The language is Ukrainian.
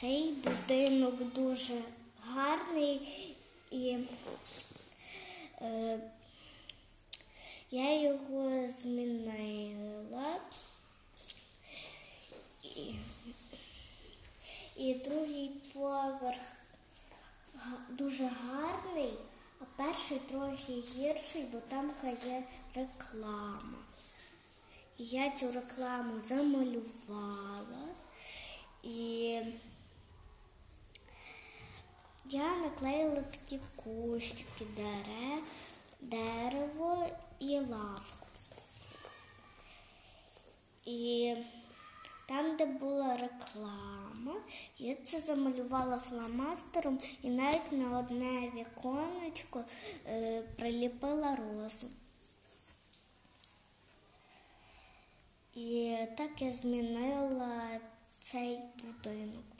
Цей будинок дуже гарний і е, я його змінила. І, і другий поверх дуже гарний, а перший трохи гірший, бо там є реклама. І я цю рекламу замалювала. І я наклеїла такі кущики, дерев, дерево і лавку. І там, де була реклама, я це замалювала фломастером і навіть на одне віконечко е, приліпила розу. І так я змінила цей будинок.